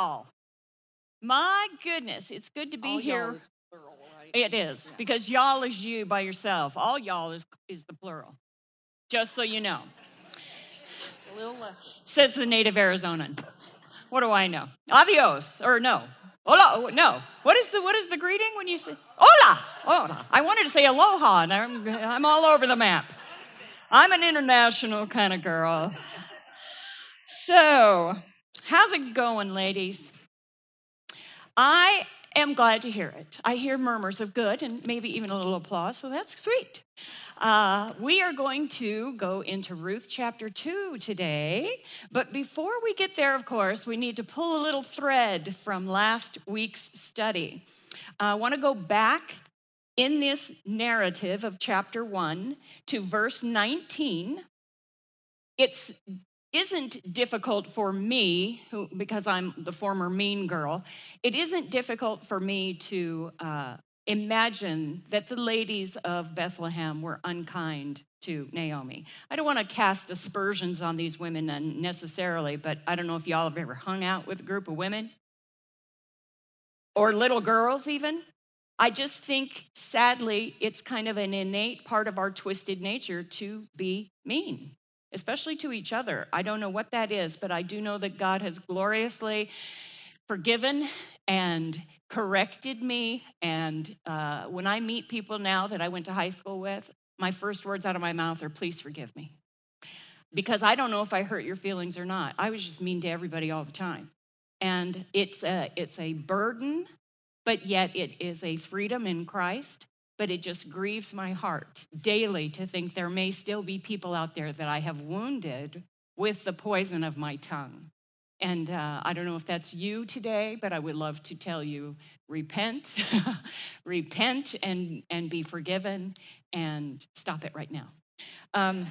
y'all. My goodness, it's good to be All here. y'all is plural, right? It is Yeah. because y'all is you by yourself. All y'all is is the plural. Just so you know, A little lesson. says the native Arizonan. What do I know? Adios or no? Hola, oh, no. What is the what is the greeting when you say hola? Hola. I wanted to say aloha, and I'm I'm all over the map. I'm an international kind of girl. So, how's it going, ladies? I am glad to hear it. I hear murmurs of good and maybe even a little applause, so that's sweet. Uh, we are going to go into Ruth chapter 2 today, but before we get there, of course, we need to pull a little thread from last week's study. I want to go back in this narrative of chapter 1 to verse 19. It's isn't difficult for me, who, because I'm the former mean girl, it isn't difficult for me to uh, imagine that the ladies of Bethlehem were unkind to Naomi. I don't want to cast aspersions on these women unnecessarily, but I don't know if y'all have ever hung out with a group of women or little girls, even. I just think, sadly, it's kind of an innate part of our twisted nature to be mean especially to each other. I don't know what that is, but I do know that God has gloriously forgiven and corrected me. And uh, when I meet people now that I went to high school with, my first words out of my mouth are, please forgive me. Because I don't know if I hurt your feelings or not. I was just mean to everybody all the time. And it's a, it's a burden, but yet it is a freedom in Christ but it just grieves my heart daily to think there may still be people out there that I have wounded with the poison of my tongue. And uh, I don't know if that's you today, but I would love to tell you repent, repent and, and be forgiven and stop it right now. Um,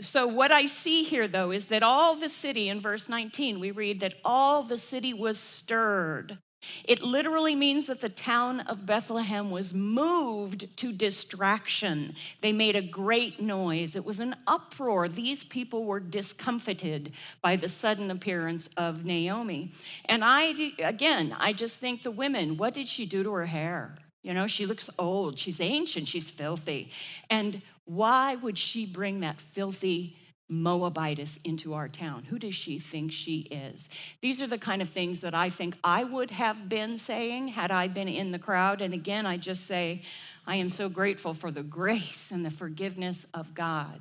so, what I see here though is that all the city, in verse 19, we read that all the city was stirred. It literally means that the town of Bethlehem was moved to distraction. They made a great noise. It was an uproar. These people were discomfited by the sudden appearance of Naomi. And I, again, I just think the women, what did she do to her hair? You know, she looks old, she's ancient, she's filthy. And why would she bring that filthy Moabitess into our town. Who does she think she is? These are the kind of things that I think I would have been saying had I been in the crowd. And again, I just say, I am so grateful for the grace and the forgiveness of God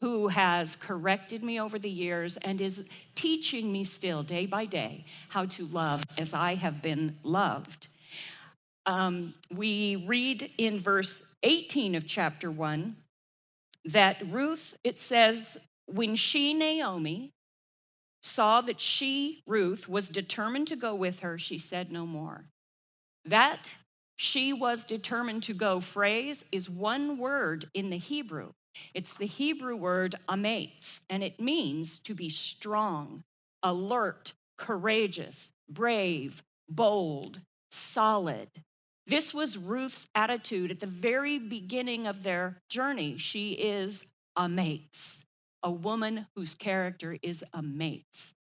who has corrected me over the years and is teaching me still day by day how to love as I have been loved. Um, we read in verse 18 of chapter 1 that Ruth, it says, when she, Naomi, saw that she, Ruth, was determined to go with her, she said no more. That she was determined to go phrase is one word in the Hebrew. It's the Hebrew word ametz, and it means to be strong, alert, courageous, brave, bold, solid. This was Ruth's attitude at the very beginning of their journey. She is ametz a woman whose character is ametz.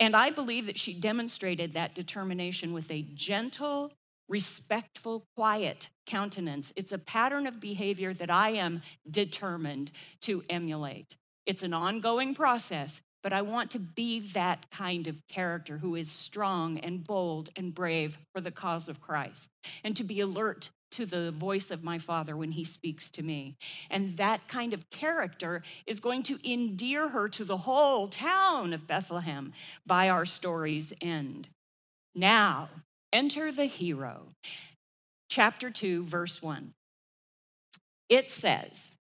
And I believe that she demonstrated that determination with a gentle, respectful, quiet countenance. It's a pattern of behavior that I am determined to emulate. It's an ongoing process, but I want to be that kind of character who is strong and bold and brave for the cause of Christ, and to be alert to the voice of my father when he speaks to me. And that kind of character is going to endear her to the whole town of Bethlehem by our story's end. Now, enter the hero. Chapter 2, verse 1. It says,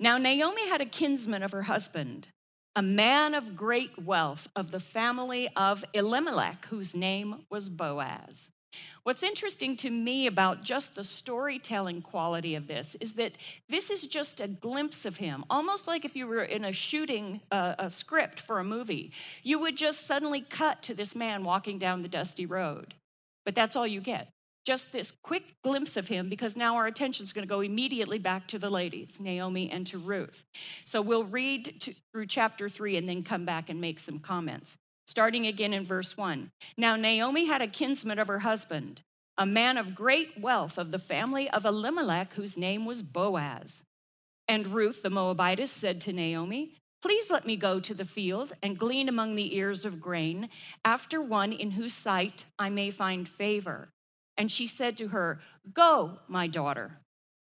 Now Naomi had a kinsman of her husband, a man of great wealth of the family of Elimelech, whose name was Boaz. What's interesting to me about just the storytelling quality of this is that this is just a glimpse of him, almost like if you were in a shooting uh, a script for a movie. You would just suddenly cut to this man walking down the dusty road. But that's all you get. Just this quick glimpse of him because now our attention is going to go immediately back to the ladies, Naomi and to Ruth. So we'll read to, through chapter three and then come back and make some comments. Starting again in verse 1. Now, Naomi had a kinsman of her husband, a man of great wealth of the family of Elimelech, whose name was Boaz. And Ruth the Moabitess said to Naomi, Please let me go to the field and glean among the ears of grain after one in whose sight I may find favor. And she said to her, Go, my daughter.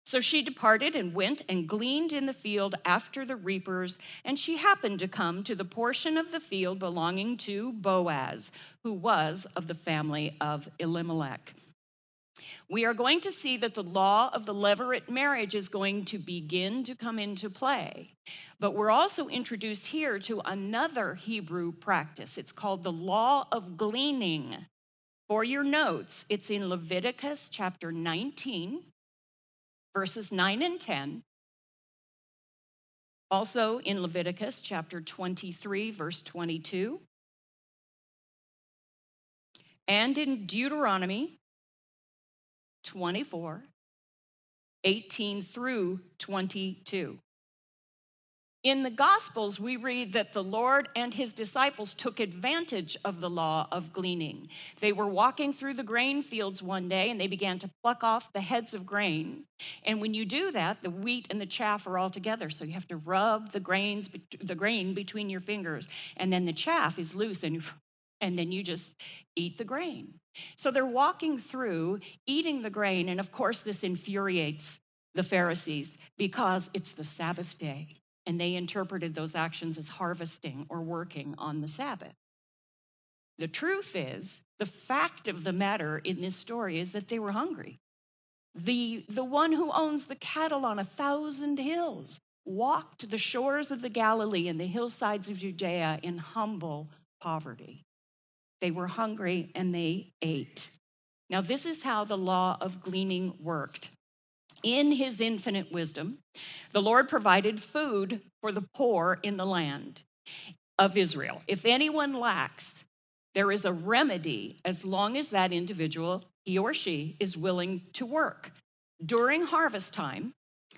So she departed and went and gleaned in the field after the reapers, and she happened to come to the portion of the field belonging to Boaz, who was of the family of Elimelech. We are going to see that the law of the levirate marriage is going to begin to come into play. But we're also introduced here to another Hebrew practice. It's called the law of gleaning. For your notes, it's in Leviticus chapter 19, verses 9 and 10. Also in Leviticus chapter 23, verse 22. And in Deuteronomy 24, 18 through 22. In the Gospels, we read that the Lord and his disciples took advantage of the law of gleaning. They were walking through the grain fields one day and they began to pluck off the heads of grain. And when you do that, the wheat and the chaff are all together. So you have to rub the grains, the grain between your fingers, and then the chaff is loose, and, and then you just eat the grain. So they're walking through, eating the grain, and of course, this infuriates the Pharisees because it's the Sabbath day and they interpreted those actions as harvesting or working on the Sabbath. The truth is, the fact of the matter in this story is that they were hungry. The, the one who owns the cattle on a thousand hills walked the shores of the Galilee and the hillsides of Judea in humble poverty. They were hungry and they ate. Now, this is how the law of gleaning worked in his infinite wisdom, the Lord provided food for the poor in the land of Israel. If anyone lacks, there is a remedy as long as that individual, he or she, is willing to work. During harvest time,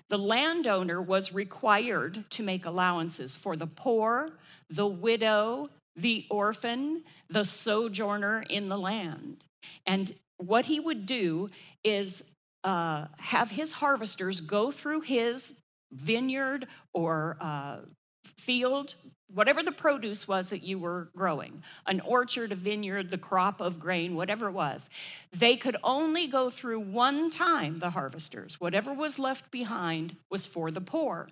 the landowner was required to make allowances for the poor, the widow, the orphan, the sojourner in the land. And what he would do is uh, have his harvesters go through his vineyard or uh, field, whatever the produce was that you were growing, an orchard, a vineyard, the crop of grain, whatever it was, they could only go through one time, the harvesters. Whatever was left behind was for the poor.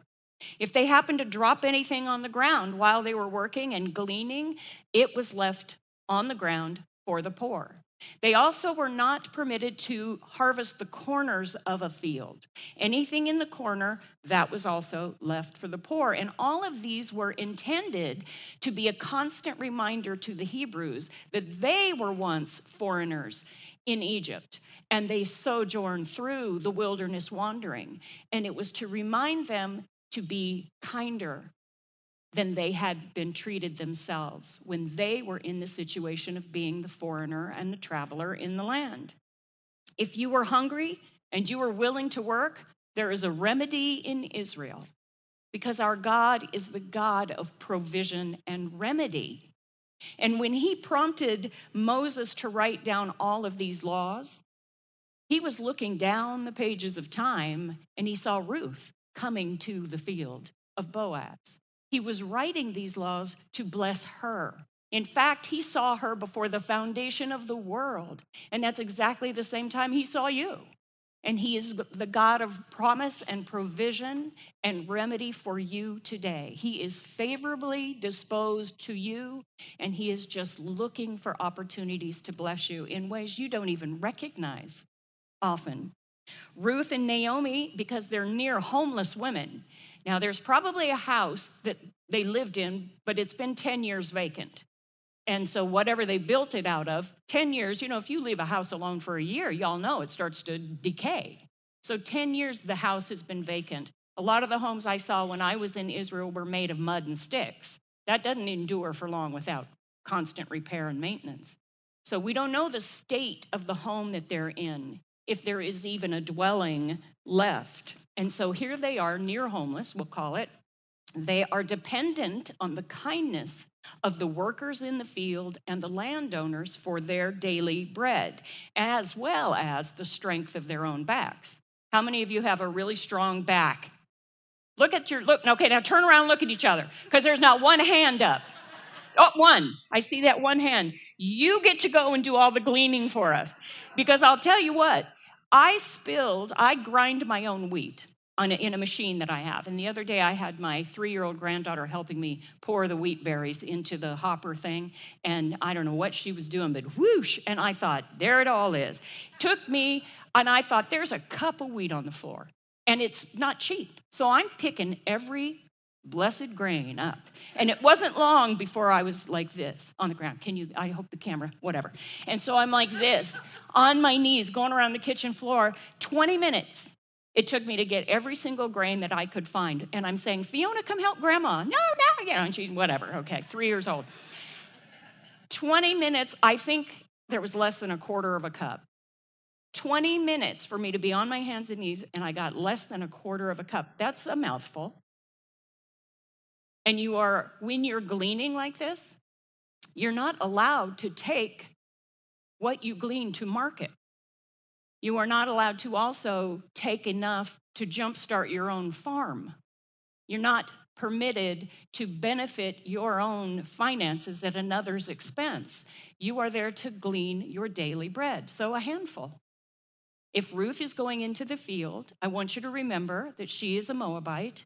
If they happened to drop anything on the ground while they were working and gleaning, it was left on the ground for the poor. They also were not permitted to harvest the corners of a field. Anything in the corner, that was also left for the poor. And all of these were intended to be a constant reminder to the Hebrews that they were once foreigners in Egypt and they sojourned through the wilderness wandering. And it was to remind them to be kinder than they had been treated themselves when they were in the situation of being the foreigner and the traveler in the land. If you were hungry and you were willing to work, there is a remedy in Israel because our God is the God of provision and remedy. And when he prompted Moses to write down all of these laws, he was looking down the pages of time and he saw Ruth coming to the field of Boaz. He was writing these laws to bless her. In fact, he saw her before the foundation of the world. And that's exactly the same time he saw you. And he is the God of promise and provision and remedy for you today. He is favorably disposed to you, and he is just looking for opportunities to bless you in ways you don't even recognize often. Ruth and Naomi, because they're near homeless women, now, there's probably a house that they lived in, but it's been 10 years vacant. And so, whatever they built it out of, 10 years, you know, if you leave a house alone for a year, y'all know it starts to decay. So, 10 years the house has been vacant. A lot of the homes I saw when I was in Israel were made of mud and sticks. That doesn't endure for long without constant repair and maintenance. So, we don't know the state of the home that they're in, if there is even a dwelling left. And so here they are, near homeless, we'll call it. They are dependent on the kindness of the workers in the field and the landowners for their daily bread, as well as the strength of their own backs. How many of you have a really strong back? Look at your look. Okay, now turn around look at each other because there's not one hand up. Oh, one. I see that one hand. You get to go and do all the gleaning for us. Because I'll tell you what, I spilled, I grind my own wheat a, in a machine that I have. And the other day I had my three year old granddaughter helping me pour the wheat berries into the hopper thing. And I don't know what she was doing, but whoosh. And I thought, there it all is. Took me, and I thought, there's a cup of wheat on the floor. And it's not cheap. So I'm picking every blessed grain up. And it wasn't long before I was like this on the ground. Can you, I hope the camera, whatever. And so I'm like this on my knees, going around the kitchen floor, 20 minutes. It took me to get every single grain that I could find. And I'm saying, Fiona, come help grandma. No, no, you know, and she, whatever, okay, three years old. 20 minutes, I think there was less than a quarter of a cup. 20 minutes for me to be on my hands and knees, and I got less than a quarter of a cup. That's a mouthful. And you are, when you're gleaning like this, you're not allowed to take what you glean to market. You are not allowed to also take enough to jumpstart your own farm. You're not permitted to benefit your own finances at another's expense. You are there to glean your daily bread. So, a handful. If Ruth is going into the field, I want you to remember that she is a Moabite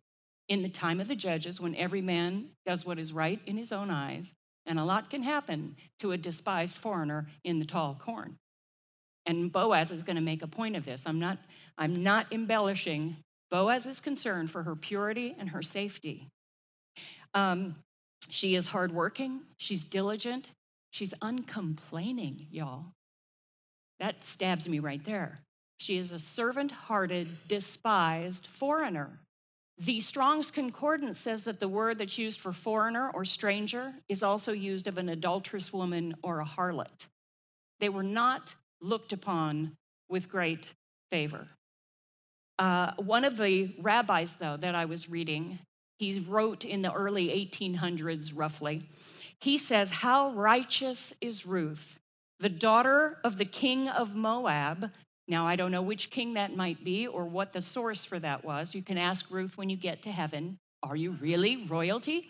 in the time of the judges when every man does what is right in his own eyes, and a lot can happen to a despised foreigner in the tall corn. And Boaz is going to make a point of this. I'm not, I'm not embellishing. Boaz is concerned for her purity and her safety. Um, she is hardworking, she's diligent, she's uncomplaining, y'all. That stabs me right there. She is a servant hearted, despised foreigner. The Strong's Concordance says that the word that's used for foreigner or stranger is also used of an adulterous woman or a harlot. They were not looked upon with great favor. Uh, one of the rabbis, though, that I was reading, he wrote in the early 1800s, roughly, he says, How righteous is Ruth, the daughter of the king of Moab, now, I don't know which king that might be or what the source for that was. You can ask Ruth when you get to heaven Are you really royalty?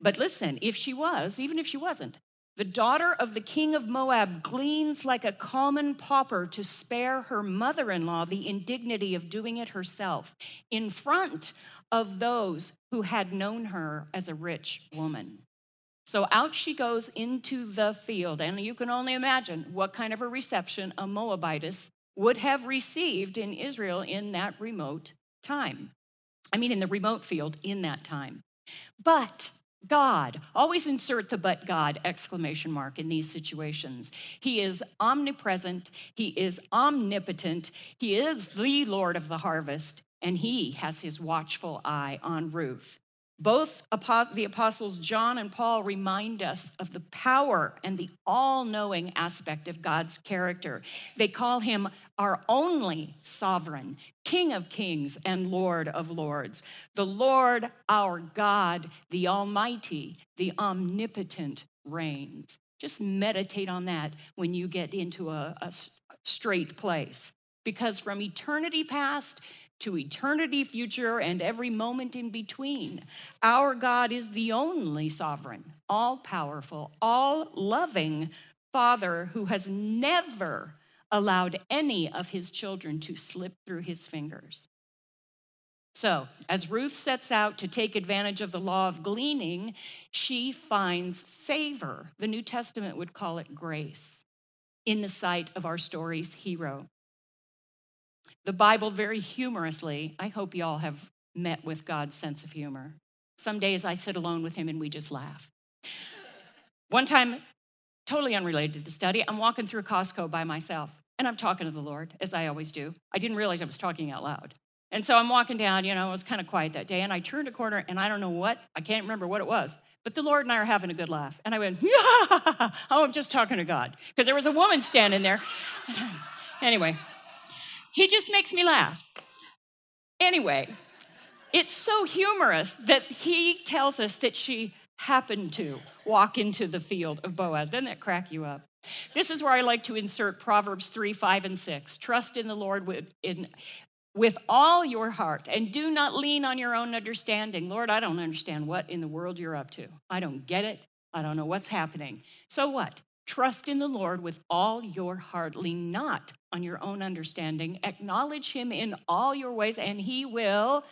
But listen, if she was, even if she wasn't, the daughter of the king of Moab gleans like a common pauper to spare her mother in law the indignity of doing it herself in front of those who had known her as a rich woman. So out she goes into the field, and you can only imagine what kind of a reception a Moabitess would have received in Israel in that remote time. I mean, in the remote field in that time. But God, always insert the but God exclamation mark in these situations. He is omnipresent, He is omnipotent, He is the Lord of the harvest, and He has His watchful eye on Ruth. Both the apostles John and Paul remind us of the power and the all knowing aspect of God's character. They call him our only sovereign, King of kings and Lord of lords. The Lord our God, the Almighty, the omnipotent reigns. Just meditate on that when you get into a, a straight place. Because from eternity past to eternity future and every moment in between. Our God is the only sovereign, all powerful, all loving Father who has never allowed any of his children to slip through his fingers. So, as Ruth sets out to take advantage of the law of gleaning, she finds favor. The New Testament would call it grace in the sight of our story's hero. The Bible, very humorously, I hope you all have met with God's sense of humor. Some days I sit alone with him and we just laugh. One time, totally unrelated to the study, I'm walking through Costco by myself and I'm talking to the Lord, as I always do. I didn't realize I was talking out loud. And so I'm walking down, you know, it was kind of quiet that day, and I turned a corner and I don't know what, I can't remember what it was, but the Lord and I are having a good laugh. And I went, yeah, oh, I'm just talking to God. Because there was a woman standing there. anyway, he just makes me laugh. Anyway, It's so humorous that he tells us that she happened to walk into the field of Boaz. Doesn't that crack you up? This is where I like to insert Proverbs 3, 5, and 6. Trust in the Lord with, in, with all your heart and do not lean on your own understanding. Lord, I don't understand what in the world you're up to. I don't get it. I don't know what's happening. So what? Trust in the Lord with all your heart. Lean not on your own understanding. Acknowledge him in all your ways, and he will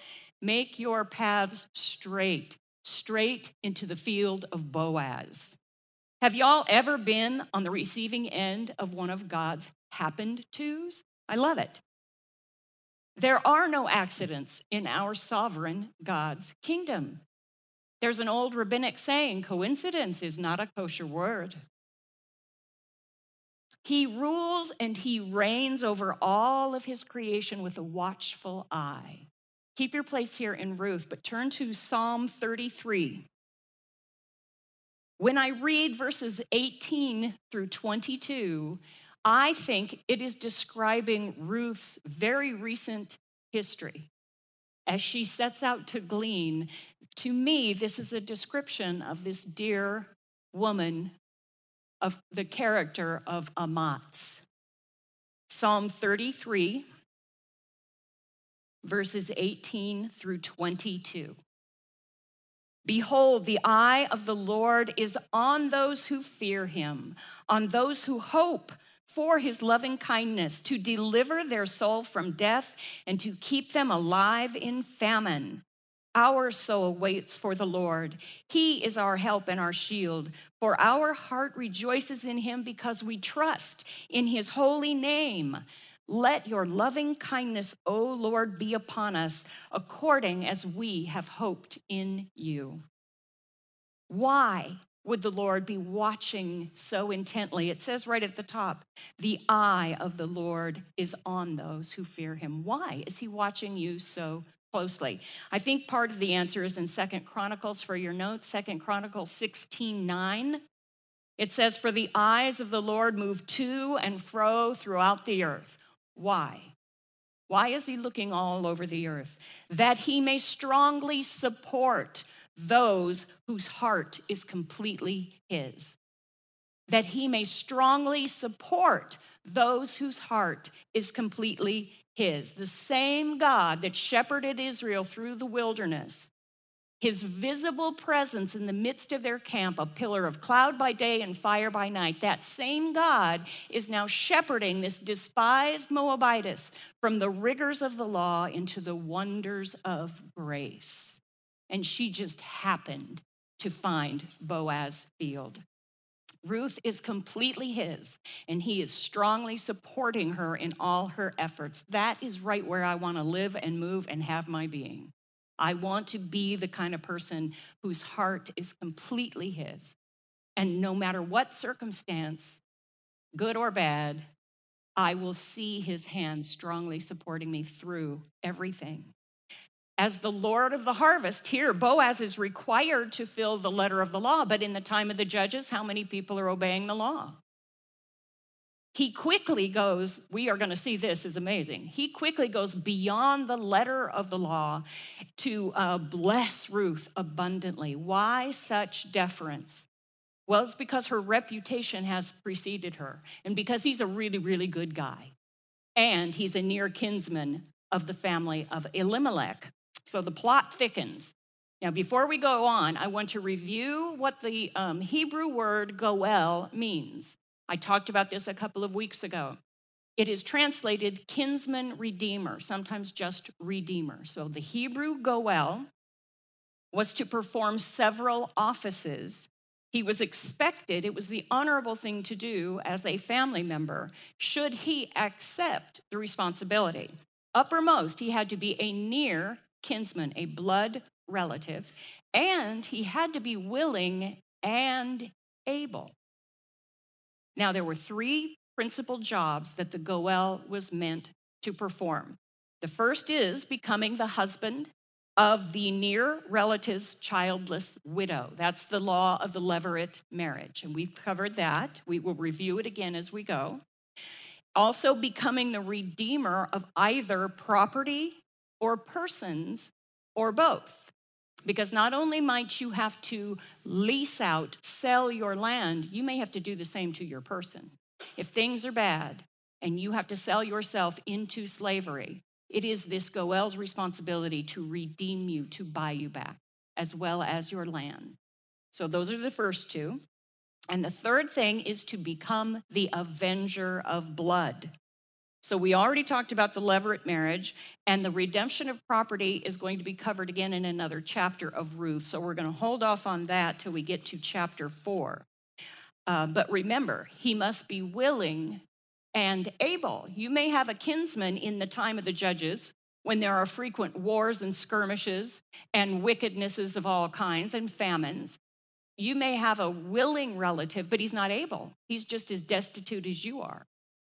make your paths straight, straight into the field of Boaz. Have y'all ever been on the receiving end of one of God's happened tos? I love it. There are no accidents in our sovereign God's kingdom. There's an old rabbinic saying coincidence is not a kosher word. He rules and he reigns over all of his creation with a watchful eye. Keep your place here in Ruth, but turn to Psalm 33. When I read verses 18 through 22, I think it is describing Ruth's very recent history. As she sets out to glean, to me, this is a description of this dear woman of the character of Amatz. Psalm 33, verses 18 through 22. Behold, the eye of the Lord is on those who fear him, on those who hope for his loving kindness, to deliver their soul from death and to keep them alive in famine. Our soul waits for the Lord. He is our help and our shield. For our heart rejoices in him because we trust in his holy name. Let your loving kindness, O Lord, be upon us according as we have hoped in you. Why would the Lord be watching so intently? It says right at the top, the eye of the Lord is on those who fear him. Why is he watching you so closely? I think part of the answer is in Second Chronicles for your notes, Second Chronicles 16 9. It says, For the eyes of the Lord move to and fro throughout the earth why? Why is he looking all over the earth? That he may strongly support those whose heart is completely his. That he may strongly support those whose heart is completely his. The same God that shepherded Israel through the wilderness his visible presence in the midst of their camp, a pillar of cloud by day and fire by night, that same God is now shepherding this despised Moabitess from the rigors of the law into the wonders of grace. And she just happened to find Boaz field. Ruth is completely his, and he is strongly supporting her in all her efforts. That is right where I want to live and move and have my being. I want to be the kind of person whose heart is completely His. And no matter what circumstance, good or bad, I will see His hand strongly supporting me through everything. As the Lord of the harvest, here Boaz is required to fill the letter of the law, but in the time of the judges, how many people are obeying the law? he quickly goes, we are going to see this is amazing. He quickly goes beyond the letter of the law to uh, bless Ruth abundantly. Why such deference? Well, it's because her reputation has preceded her, and because he's a really, really good guy. And he's a near kinsman of the family of Elimelech. So the plot thickens. Now, before we go on, I want to review what the um, Hebrew word goel means. I talked about this a couple of weeks ago. It is translated kinsman redeemer, sometimes just redeemer. So the Hebrew Goel was to perform several offices. He was expected, it was the honorable thing to do as a family member, should he accept the responsibility. Uppermost, he had to be a near kinsman, a blood relative, and he had to be willing and able. Now, there were three principal jobs that the Goel was meant to perform. The first is becoming the husband of the near relative's childless widow. That's the law of the levirate marriage. And we've covered that. We will review it again as we go. Also, becoming the redeemer of either property or persons or both. Because not only might you have to lease out, sell your land, you may have to do the same to your person. If things are bad and you have to sell yourself into slavery, it is this Goel's responsibility to redeem you, to buy you back, as well as your land. So those are the first two. And the third thing is to become the avenger of blood. So we already talked about the levirate marriage, and the redemption of property is going to be covered again in another chapter of Ruth. So we're going to hold off on that till we get to chapter four. Uh, but remember, he must be willing and able. You may have a kinsman in the time of the judges when there are frequent wars and skirmishes and wickednesses of all kinds and famines. You may have a willing relative, but he's not able. He's just as destitute as you are.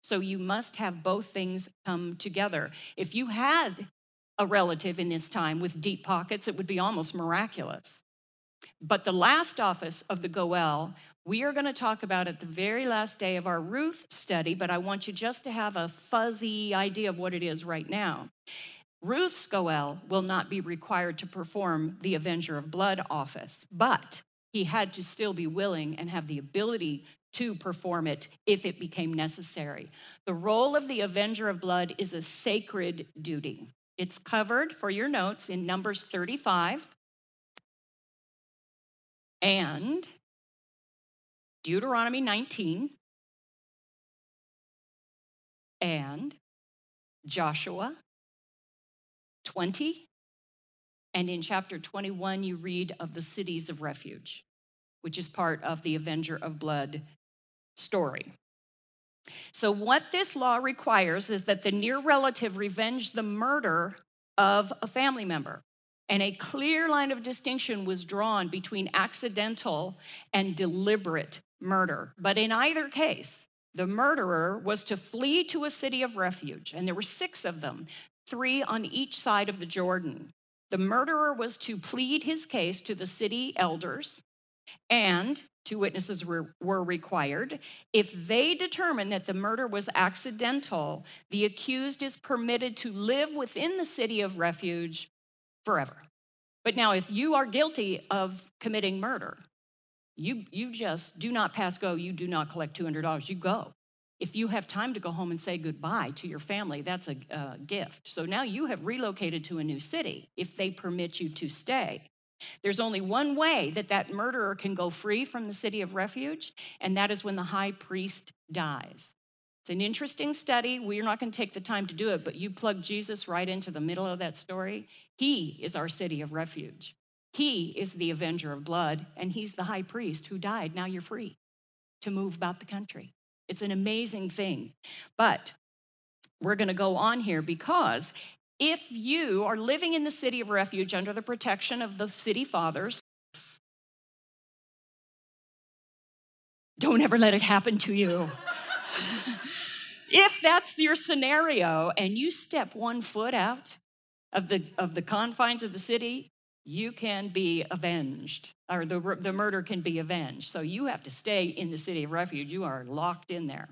So you must have both things come together. If you had a relative in this time with deep pockets, it would be almost miraculous. But the last office of the Goel, we are going to talk about at the very last day of our Ruth study, but I want you just to have a fuzzy idea of what it is right now. Ruth's Goel will not be required to perform the Avenger of Blood office, but he had to still be willing and have the ability to perform it if it became necessary. The role of the Avenger of Blood is a sacred duty. It's covered for your notes in Numbers 35 and Deuteronomy 19 and Joshua 20. And in chapter 21, you read of the cities of refuge, which is part of the Avenger of Blood story. So, what this law requires is that the near relative revenge the murder of a family member. And a clear line of distinction was drawn between accidental and deliberate murder. But in either case, the murderer was to flee to a city of refuge, and there were six of them, three on each side of the Jordan. The murderer was to plead his case to the city elders, and two witnesses were, were required. If they determine that the murder was accidental, the accused is permitted to live within the city of refuge forever. But now, if you are guilty of committing murder, you, you just do not pass go, you do not collect $200, you go. If you have time to go home and say goodbye to your family, that's a, a gift. So now you have relocated to a new city if they permit you to stay. There's only one way that that murderer can go free from the city of refuge, and that is when the high priest dies. It's an interesting study. We're not going to take the time to do it, but you plug Jesus right into the middle of that story. He is our city of refuge. He is the avenger of blood, and he's the high priest who died. Now you're free to move about the country. It's an amazing thing. But we're going to go on here because if you are living in the city of refuge under the protection of the city fathers, don't ever let it happen to you. if that's your scenario and you step one foot out of the, of the confines of the city, you can be avenged, or the, the murder can be avenged. So you have to stay in the city of refuge. You are locked in there.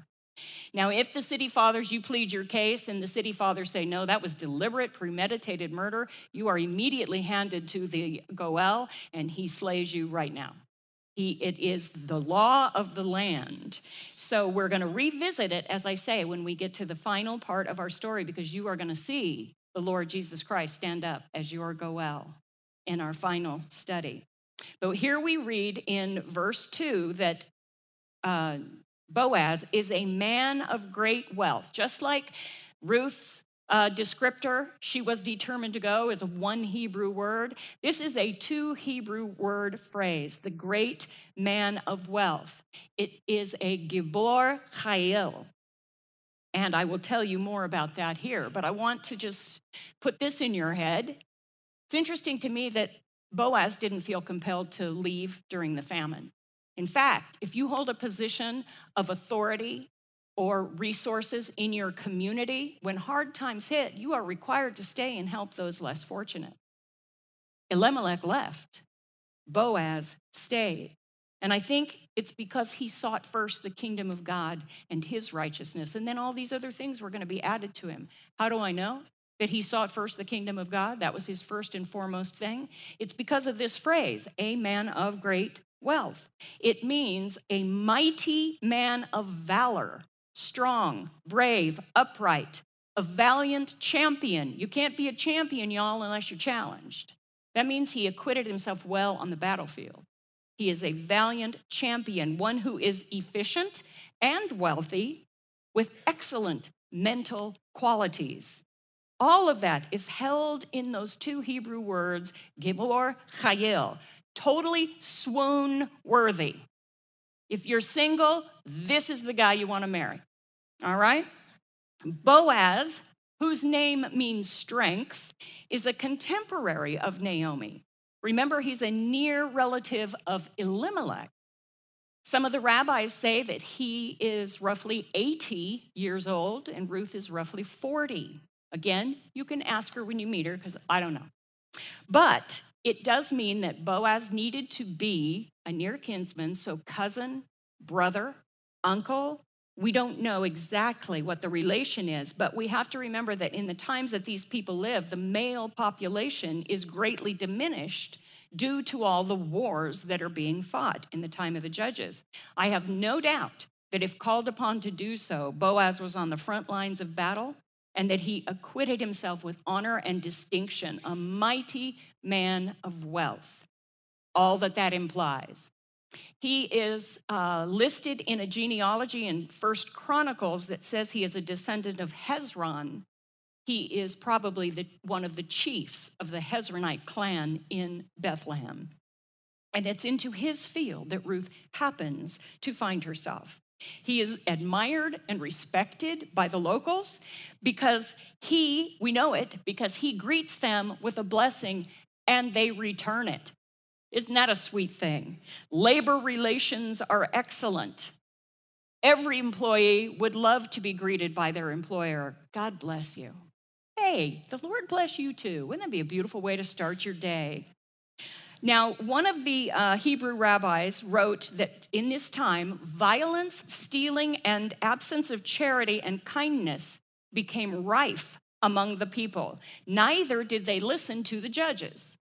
Now, if the city fathers, you plead your case and the city fathers say, no, that was deliberate, premeditated murder, you are immediately handed to the Goel and he slays you right now. He, it is the law of the land. So we're going to revisit it, as I say, when we get to the final part of our story, because you are going to see the Lord Jesus Christ stand up as your Goel in our final study. But here we read in verse 2 that uh, Boaz is a man of great wealth, just like Ruth's uh, descriptor, she was determined to go, is a one Hebrew word. This is a two Hebrew word phrase, the great man of wealth. It is a Gibor Chayil. And I will tell you more about that here, but I want to just put this in your head. It's interesting to me that Boaz didn't feel compelled to leave during the famine. In fact, if you hold a position of authority or resources in your community, when hard times hit, you are required to stay and help those less fortunate. Elimelech left, Boaz stayed. And I think it's because he sought first the kingdom of God and his righteousness, and then all these other things were going to be added to him. How do I know? that he sought first the kingdom of God. That was his first and foremost thing. It's because of this phrase, a man of great wealth. It means a mighty man of valor, strong, brave, upright, a valiant champion. You can't be a champion, y'all, unless you're challenged. That means he acquitted himself well on the battlefield. He is a valiant champion, one who is efficient and wealthy with excellent mental qualities. All of that is held in those two Hebrew words, Gibor Chayil, totally swoon worthy. If you're single, this is the guy you want to marry. All right? Boaz, whose name means strength, is a contemporary of Naomi. Remember, he's a near relative of Elimelech. Some of the rabbis say that he is roughly 80 years old and Ruth is roughly 40. Again, you can ask her when you meet her because I don't know. But it does mean that Boaz needed to be a near kinsman, so cousin, brother, uncle. We don't know exactly what the relation is, but we have to remember that in the times that these people live, the male population is greatly diminished due to all the wars that are being fought in the time of the judges. I have no doubt that if called upon to do so, Boaz was on the front lines of battle and that he acquitted himself with honor and distinction, a mighty man of wealth, all that that implies. He is uh, listed in a genealogy in First Chronicles that says he is a descendant of Hezron, he is probably the, one of the chiefs of the Hezronite clan in Bethlehem. And it's into his field that Ruth happens to find herself. He is admired and respected by the locals because he, we know it, because he greets them with a blessing and they return it. Isn't that a sweet thing? Labor relations are excellent. Every employee would love to be greeted by their employer. God bless you. Hey, the Lord bless you too. Wouldn't that be a beautiful way to start your day? Now, one of the uh, Hebrew rabbis wrote that in this time, violence, stealing, and absence of charity and kindness became rife among the people. Neither did they listen to the judges.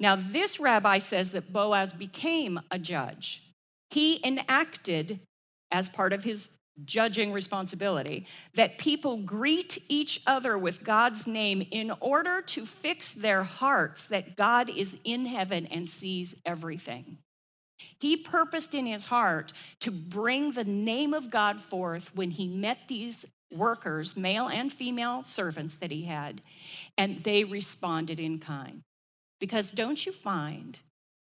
Now, this rabbi says that Boaz became a judge. He enacted, as part of his judging responsibility, that people greet each other with God's name in order to fix their hearts that God is in heaven and sees everything. He purposed in his heart to bring the name of God forth when he met these workers, male and female servants that he had, and they responded in kind. Because don't you find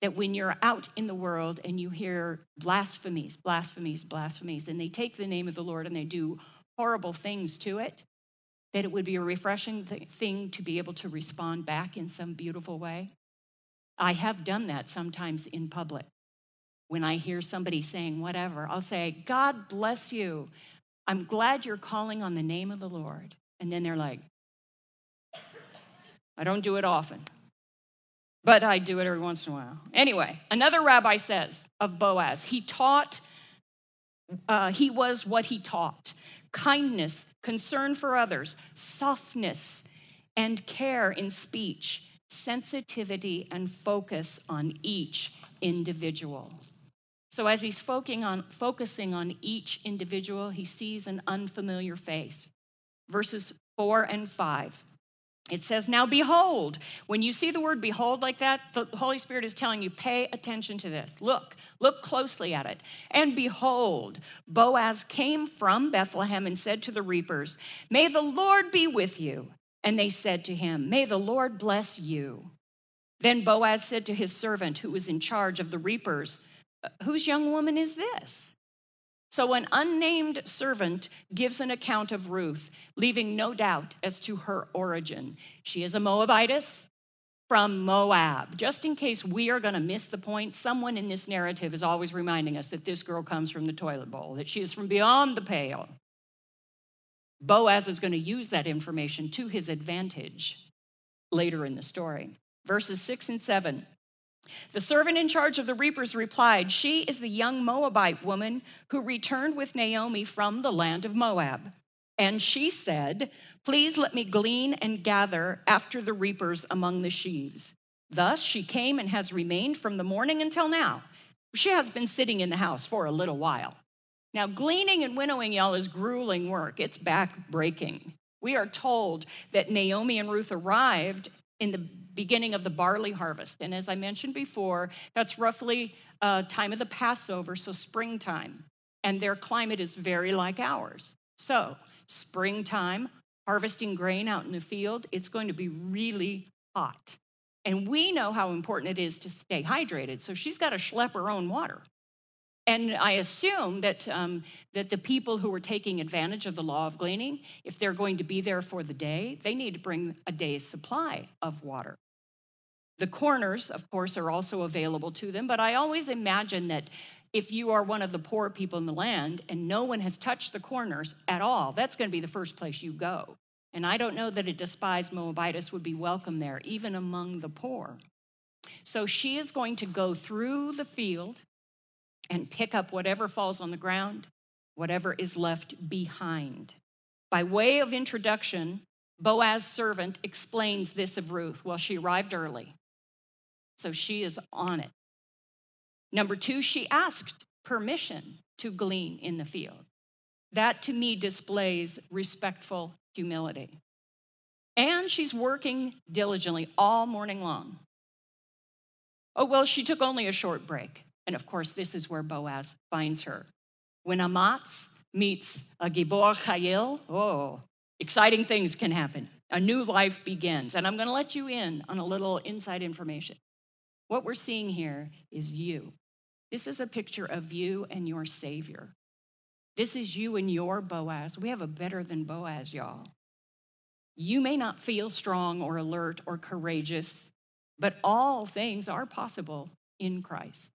that when you're out in the world and you hear blasphemies, blasphemies, blasphemies, and they take the name of the Lord and they do horrible things to it, that it would be a refreshing th- thing to be able to respond back in some beautiful way? I have done that sometimes in public. When I hear somebody saying whatever, I'll say, God bless you. I'm glad you're calling on the name of the Lord. And then they're like, I don't do it often but I do it every once in a while. Anyway, another rabbi says of Boaz, he taught, uh, he was what he taught kindness, concern for others, softness, and care in speech, sensitivity, and focus on each individual. So, as he's focusing on, each individual, he sees an unfamiliar face. Verses four and five. It says, Now behold, when you see the word behold like that, the Holy Spirit is telling you, pay attention to this. Look, look closely at it. And behold, Boaz came from Bethlehem and said to the reapers, May the Lord be with you. And they said to him, May the Lord bless you. Then Boaz said to his servant who was in charge of the reapers, Whose young woman is this? So an unnamed servant gives an account of Ruth, leaving no doubt as to her origin. She is a Moabitess from Moab. Just in case we are going to miss the point, someone in this narrative is always reminding us that this girl comes from the toilet bowl, that she is from beyond the pale. Boaz is going to use that information to his advantage later in the story. Verses six and seven the servant in charge of the reapers replied, She is the young Moabite woman who returned with Naomi from the land of Moab. And she said, Please let me glean and gather after the reapers among the sheaves. Thus she came and has remained from the morning until now. She has been sitting in the house for a little while. Now, gleaning and winnowing, y'all, is grueling work. It's back breaking. We are told that Naomi and Ruth arrived in the beginning of the barley harvest. And as I mentioned before, that's roughly uh, time of the Passover, so springtime. And their climate is very like ours. So, springtime, harvesting grain out in the field, it's going to be really hot. And we know how important it is to stay hydrated. So she's got to schlep her own water. And I assume that, um, that the people who are taking advantage of the law of gleaning, if they're going to be there for the day, they need to bring a day's supply of water. The corners, of course, are also available to them, but I always imagine that if you are one of the poor people in the land and no one has touched the corners at all, that's going to be the first place you go. And I don't know that a despised Moabitess would be welcome there, even among the poor. So she is going to go through the field and pick up whatever falls on the ground, whatever is left behind. By way of introduction, Boaz's servant explains this of Ruth. Well, she arrived early, so she is on it. Number two, she asked permission to glean in the field. That to me displays respectful humility. And she's working diligently all morning long. Oh, well, she took only a short break. And of course, this is where Boaz finds her. When Amatz meets a Gibor Chayil, oh, exciting things can happen. A new life begins. And I'm going to let you in on a little inside information. What we're seeing here is you. This is a picture of you and your Savior. This is you and your Boaz. We have a better than Boaz, y'all. You may not feel strong or alert or courageous, but all things are possible in Christ.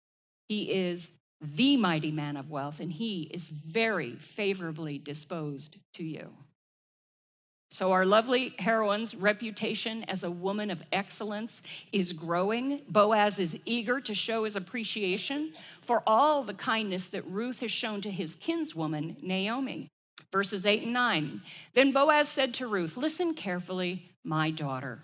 He is the mighty man of wealth, and he is very favorably disposed to you. So, our lovely heroine's reputation as a woman of excellence is growing. Boaz is eager to show his appreciation for all the kindness that Ruth has shown to his kinswoman, Naomi. Verses 8 and 9. Then Boaz said to Ruth, Listen carefully, my daughter.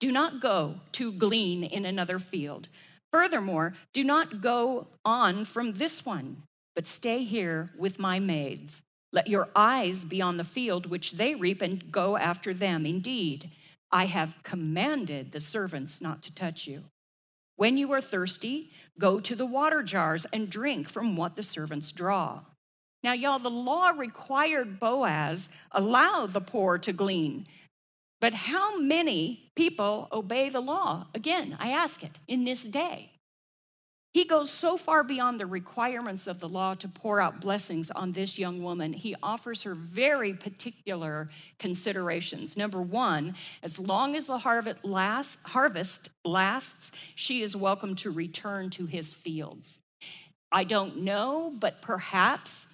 Do not go to glean in another field Furthermore, do not go on from this one, but stay here with my maids. Let your eyes be on the field which they reap and go after them. Indeed, I have commanded the servants not to touch you. When you are thirsty, go to the water jars and drink from what the servants draw. Now, y'all, the law required Boaz allow the poor to glean. But how many people obey the law? Again, I ask it in this day. He goes so far beyond the requirements of the law to pour out blessings on this young woman. He offers her very particular considerations. Number one, as long as the harvest lasts, harvest lasts, she is welcome to return to his fields. I don't know, but perhaps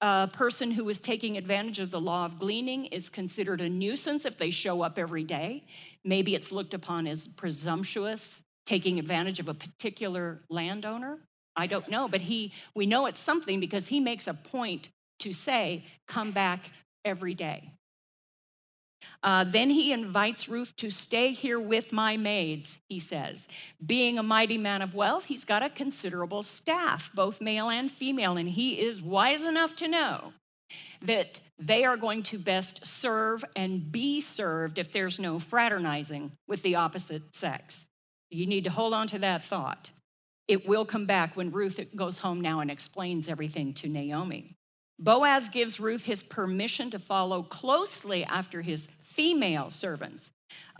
a person who is taking advantage of the law of gleaning is considered a nuisance if they show up every day. Maybe it's looked upon as presumptuous, taking advantage of a particular landowner. I don't know, but he we know it's something because he makes a point to say, come back every day. Uh, then he invites Ruth to stay here with my maids, he says. Being a mighty man of wealth, he's got a considerable staff, both male and female, and he is wise enough to know that they are going to best serve and be served if there's no fraternizing with the opposite sex. You need to hold on to that thought. It will come back when Ruth goes home now and explains everything to Naomi. Boaz gives Ruth his permission to follow closely after his female servants.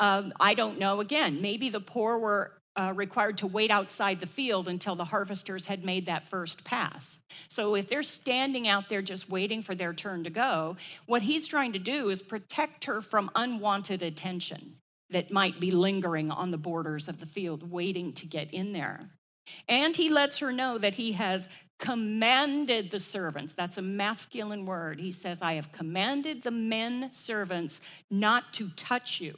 Um, I don't know, again, maybe the poor were uh, required to wait outside the field until the harvesters had made that first pass. So if they're standing out there just waiting for their turn to go, what he's trying to do is protect her from unwanted attention that might be lingering on the borders of the field, waiting to get in there. And he lets her know that he has commanded the servants. That's a masculine word. He says, I have commanded the men servants not to touch you.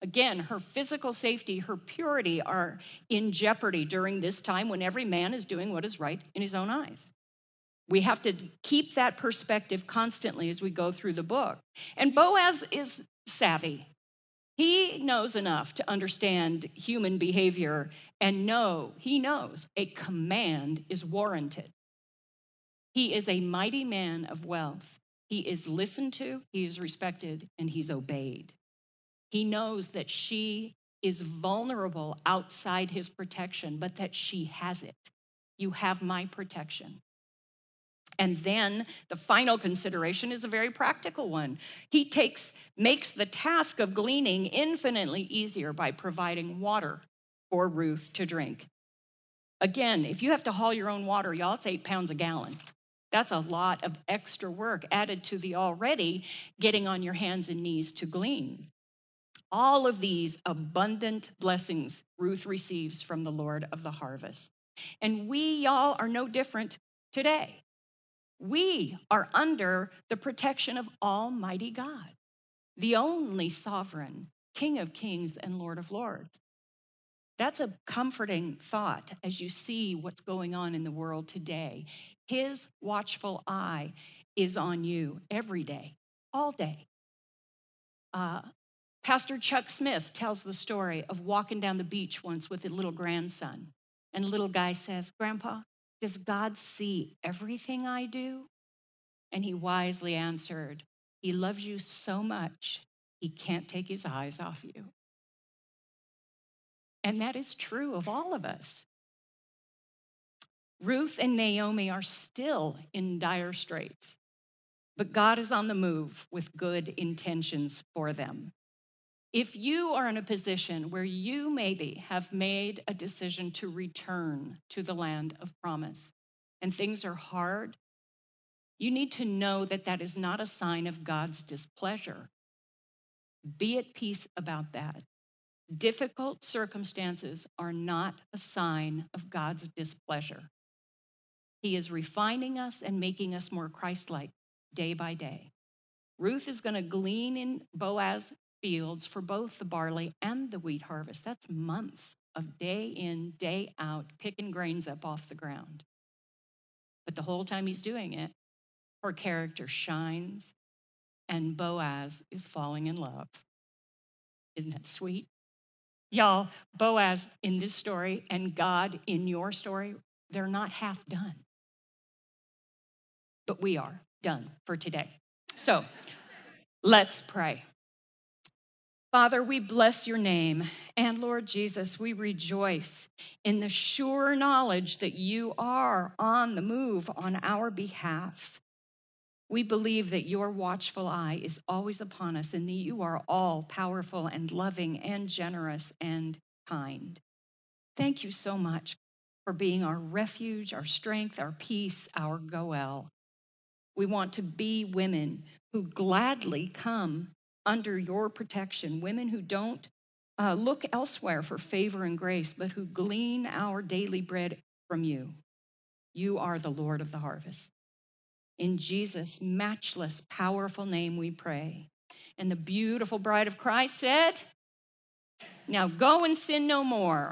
Again, her physical safety, her purity are in jeopardy during this time when every man is doing what is right in his own eyes. We have to keep that perspective constantly as we go through the book. And Boaz is savvy. He knows enough to understand human behavior and know, he knows a command is warranted. He is a mighty man of wealth. He is listened to, he is respected, and he's obeyed. He knows that she is vulnerable outside his protection, but that she has it. You have my protection. And then the final consideration is a very practical one. He takes makes the task of gleaning infinitely easier by providing water for Ruth to drink. Again, if you have to haul your own water, y'all, it's eight pounds a gallon. That's a lot of extra work added to the already getting on your hands and knees to glean. All of these abundant blessings Ruth receives from the Lord of the harvest. And we, y'all, are no different today. We are under the protection of Almighty God, the only sovereign, King of kings and Lord of lords. That's a comforting thought as you see what's going on in the world today. His watchful eye is on you every day, all day. Uh, Pastor Chuck Smith tells the story of walking down the beach once with a little grandson. And the little guy says, Grandpa, does God see everything I do? And he wisely answered, He loves you so much, he can't take his eyes off you. And that is true of all of us. Ruth and Naomi are still in dire straits, but God is on the move with good intentions for them. If you are in a position where you maybe have made a decision to return to the land of promise and things are hard, you need to know that that is not a sign of God's displeasure. Be at peace about that. Difficult circumstances are not a sign of God's displeasure. He is refining us and making us more Christ like day by day. Ruth is going to glean in Boaz fields for both the barley and the wheat harvest. That's months of day in, day out, picking grains up off the ground. But the whole time he's doing it, her character shines and Boaz is falling in love. Isn't that sweet? Y'all, Boaz in this story and God in your story, they're not half done. But we are done for today. So let's pray. Father, we bless your name. And Lord Jesus, we rejoice in the sure knowledge that you are on the move on our behalf. We believe that your watchful eye is always upon us and that you are all powerful and loving and generous and kind. Thank you so much for being our refuge, our strength, our peace, our Goel. We want to be women who gladly come under your protection, women who don't uh, look elsewhere for favor and grace, but who glean our daily bread from you. You are the Lord of the harvest. In Jesus' matchless, powerful name we pray. And the beautiful bride of Christ said, Now go and sin no more.